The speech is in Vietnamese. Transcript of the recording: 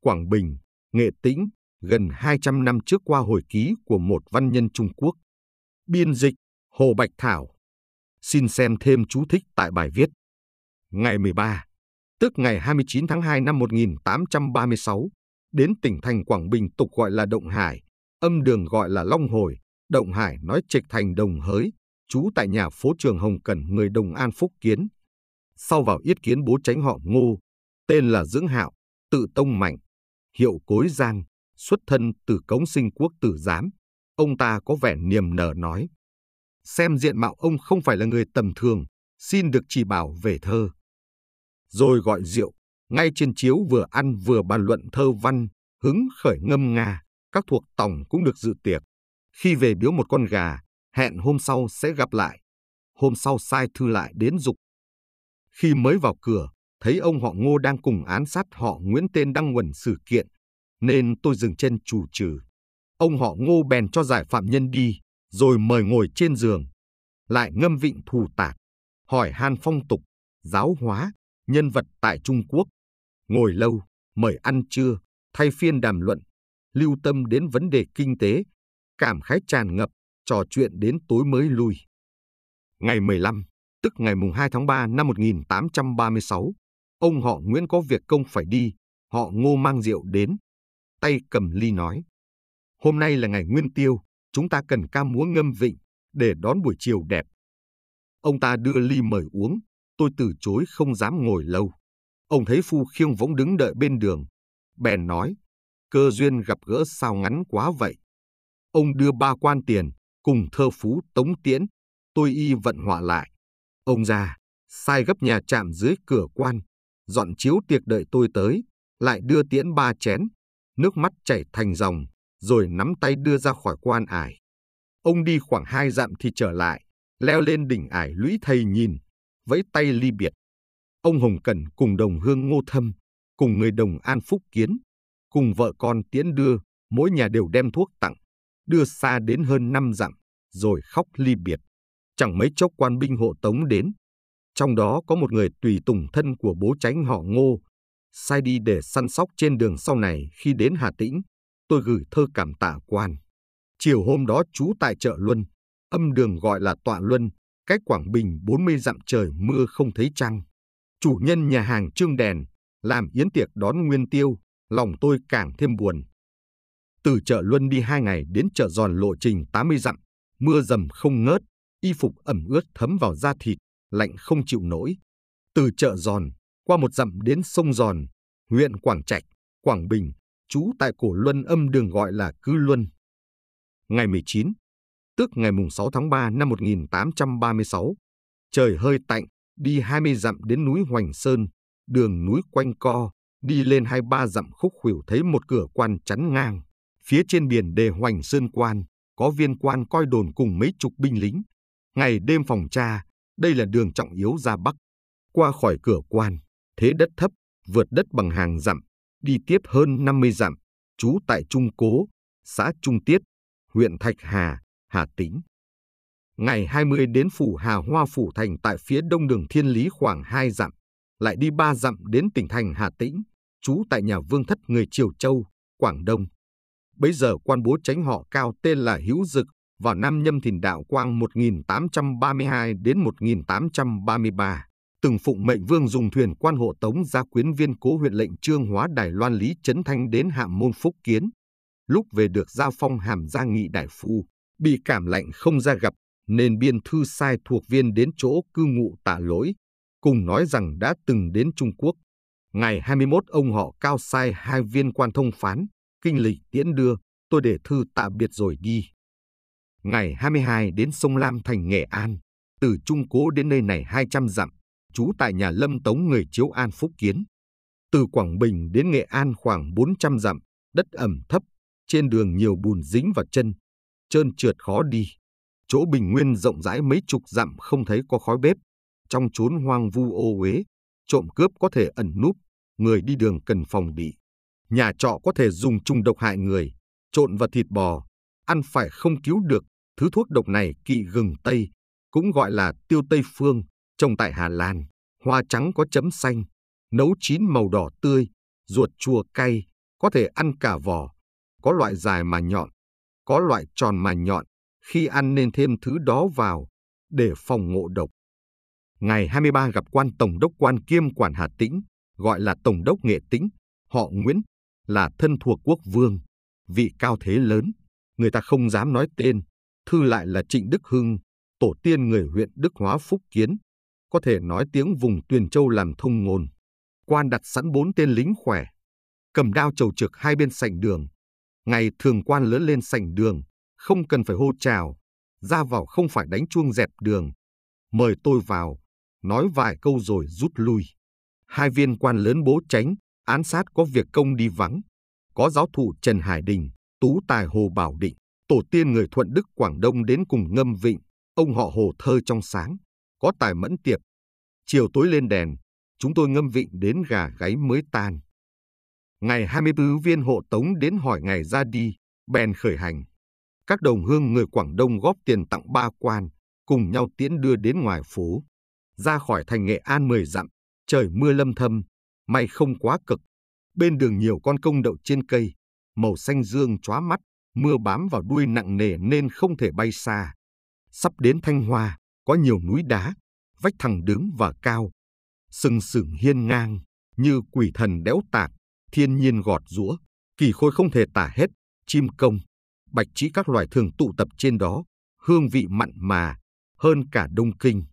Quảng Bình, Nghệ Tĩnh, gần 200 năm trước qua hồi ký của một văn nhân Trung Quốc. Biên dịch Hồ Bạch Thảo. Xin xem thêm chú thích tại bài viết. Ngày 13, tức ngày 29 tháng 2 năm 1836, đến tỉnh thành Quảng Bình tục gọi là Động Hải, âm đường gọi là Long Hồi, Động Hải nói trịch thành Đồng Hới, trú tại nhà phố trường Hồng Cẩn người Đồng An Phúc Kiến. Sau vào yết kiến bố tránh họ Ngô, tên là Dưỡng Hạo, tự tông mạnh, hiệu cối giang, xuất thân từ cống sinh quốc tử giám. Ông ta có vẻ niềm nở nói. Xem diện mạo ông không phải là người tầm thường, xin được chỉ bảo về thơ. Rồi gọi rượu, ngay trên chiếu vừa ăn vừa bàn luận thơ văn, hứng khởi ngâm nga, các thuộc tòng cũng được dự tiệc. Khi về biếu một con gà, hẹn hôm sau sẽ gặp lại. Hôm sau sai thư lại đến dục. Khi mới vào cửa, thấy ông họ Ngô đang cùng án sát họ Nguyễn tên đăng nguẩn sự kiện, nên tôi dừng chân chủ trừ. Ông họ Ngô bèn cho giải phạm nhân đi, rồi mời ngồi trên giường. Lại ngâm vịnh thù tạc, hỏi han phong tục, giáo hóa, nhân vật tại Trung Quốc. Ngồi lâu, mời ăn trưa, thay phiên đàm luận, lưu tâm đến vấn đề kinh tế, cảm khái tràn ngập, trò chuyện đến tối mới lui. Ngày 15, tức ngày mùng 2 tháng 3 năm 1836, ông họ Nguyễn có việc công phải đi, họ ngô mang rượu đến. Tay cầm ly nói, hôm nay là ngày nguyên tiêu, chúng ta cần ca múa ngâm vịnh để đón buổi chiều đẹp. Ông ta đưa ly mời uống, tôi từ chối không dám ngồi lâu. Ông thấy Phu Khiêng võng đứng đợi bên đường, bèn nói, cơ duyên gặp gỡ sao ngắn quá vậy. Ông đưa ba quan tiền, cùng thơ phú tống tiễn, tôi y vận họa lại. Ông ra, sai gấp nhà chạm dưới cửa quan, dọn chiếu tiệc đợi tôi tới, lại đưa tiễn ba chén, nước mắt chảy thành dòng, rồi nắm tay đưa ra khỏi quan ải. Ông đi khoảng hai dặm thì trở lại, leo lên đỉnh ải lũy thầy nhìn, vẫy tay ly biệt. Ông Hồng Cẩn cùng đồng hương ngô thâm, cùng người đồng an phúc kiến, cùng vợ con tiễn đưa, mỗi nhà đều đem thuốc tặng, đưa xa đến hơn năm dặm, rồi khóc ly biệt. Chẳng mấy chốc quan binh hộ tống đến. Trong đó có một người tùy tùng thân của bố tránh họ ngô, sai đi để săn sóc trên đường sau này khi đến Hà Tĩnh. Tôi gửi thơ cảm tạ quan. Chiều hôm đó trú tại chợ Luân, âm đường gọi là Tọa Luân, cách Quảng Bình 40 dặm trời mưa không thấy trăng. Chủ nhân nhà hàng trương đèn, làm yến tiệc đón nguyên tiêu, lòng tôi càng thêm buồn. Từ chợ Luân đi hai ngày đến chợ Giòn lộ trình 80 dặm, mưa dầm không ngớt, y phục ẩm ướt thấm vào da thịt, lạnh không chịu nổi. Từ chợ Giòn, qua một dặm đến sông Giòn, huyện Quảng Trạch, Quảng Bình, trú tại cổ Luân âm đường gọi là Cư Luân. Ngày 19, tức ngày 6 tháng 3 năm 1836, trời hơi tạnh, đi 20 dặm đến núi Hoành Sơn, đường núi quanh co, đi lên hai ba dặm khúc khuỷu thấy một cửa quan chắn ngang. Phía trên biển đề Hoành Sơn quan, có viên quan coi đồn cùng mấy chục binh lính. Ngày đêm phòng tra, đây là đường trọng yếu ra Bắc. Qua khỏi cửa quan, thế đất thấp, vượt đất bằng hàng dặm, đi tiếp hơn 50 dặm, trú tại Trung Cố, xã Trung Tiết, huyện Thạch Hà, Hà Tĩnh. Ngày 20 đến phủ Hà Hoa Phủ Thành tại phía đông đường Thiên Lý khoảng 2 dặm, lại đi 3 dặm đến tỉnh thành Hà Tĩnh, trú tại nhà vương thất người Triều Châu, Quảng Đông. Bấy giờ quan bố tránh họ cao tên là Hữu Dực vào năm nhâm thìn đạo quang 1832 đến 1833 từng phụng mệnh vương dùng thuyền quan hộ tống ra quyến viên cố huyện lệnh trương hóa Đài Loan Lý Trấn Thanh đến hạm môn phúc kiến. Lúc về được giao phong hàm gia nghị đại phu, bị cảm lạnh không ra gặp, nên biên thư sai thuộc viên đến chỗ cư ngụ tạ lỗi, cùng nói rằng đã từng đến Trung Quốc. Ngày 21 ông họ cao sai hai viên quan thông phán, kinh lịch tiễn đưa, tôi để thư tạ biệt rồi đi. Ngày 22 đến sông Lam thành Nghệ An, từ Trung Cố đến nơi này 200 dặm, trú tại nhà Lâm Tống người Chiếu An Phúc Kiến. Từ Quảng Bình đến Nghệ An khoảng 400 dặm, đất ẩm thấp, trên đường nhiều bùn dính vào chân, trơn trượt khó đi. Chỗ bình nguyên rộng rãi mấy chục dặm không thấy có khói bếp. Trong chốn hoang vu ô uế, trộm cướp có thể ẩn núp, người đi đường cần phòng bị. Nhà trọ có thể dùng trùng độc hại người, trộn vào thịt bò, ăn phải không cứu được. Thứ thuốc độc này kỵ gừng Tây, cũng gọi là tiêu Tây Phương, trồng tại Hà Lan, hoa trắng có chấm xanh, nấu chín màu đỏ tươi, ruột chua cay, có thể ăn cả vỏ, có loại dài mà nhọn, có loại tròn mà nhọn, khi ăn nên thêm thứ đó vào để phòng ngộ độc. Ngày 23 gặp quan Tổng đốc quan kiêm quản Hà Tĩnh, gọi là Tổng đốc Nghệ Tĩnh, họ Nguyễn, là thân thuộc quốc vương, vị cao thế lớn, người ta không dám nói tên, thư lại là Trịnh Đức Hưng, tổ tiên người huyện Đức Hóa Phúc Kiến, có thể nói tiếng vùng Tuyền Châu làm thông ngôn. Quan đặt sẵn bốn tên lính khỏe, cầm đao trầu trực hai bên sảnh đường. Ngày thường quan lớn lên sảnh đường, không cần phải hô chào, ra vào không phải đánh chuông dẹp đường. Mời tôi vào, nói vài câu rồi rút lui. Hai viên quan lớn bố tránh, án sát có việc công đi vắng. Có giáo thụ Trần Hải Đình, tú tài Hồ Bảo Định, tổ tiên người Thuận Đức Quảng Đông đến cùng ngâm vịnh, ông họ Hồ thơ trong sáng, có tài mẫn tiệp. Chiều tối lên đèn, chúng tôi ngâm vịnh đến gà gáy mới tan. Ngày 24 viên hộ tống đến hỏi ngày ra đi, bèn khởi hành. Các đồng hương người Quảng Đông góp tiền tặng ba quan, cùng nhau tiễn đưa đến ngoài phố. Ra khỏi thành Nghệ An mười dặm, trời mưa lâm thâm, may không quá cực. Bên đường nhiều con công đậu trên cây, màu xanh dương chóa mắt, mưa bám vào đuôi nặng nề nên không thể bay xa. Sắp đến Thanh Hoa, có nhiều núi đá, vách thẳng đứng và cao, sừng sững hiên ngang, như quỷ thần đẽo tạc, thiên nhiên gọt rũa, kỳ khôi không thể tả hết, chim công, bạch trí các loài thường tụ tập trên đó, hương vị mặn mà, hơn cả Đông Kinh.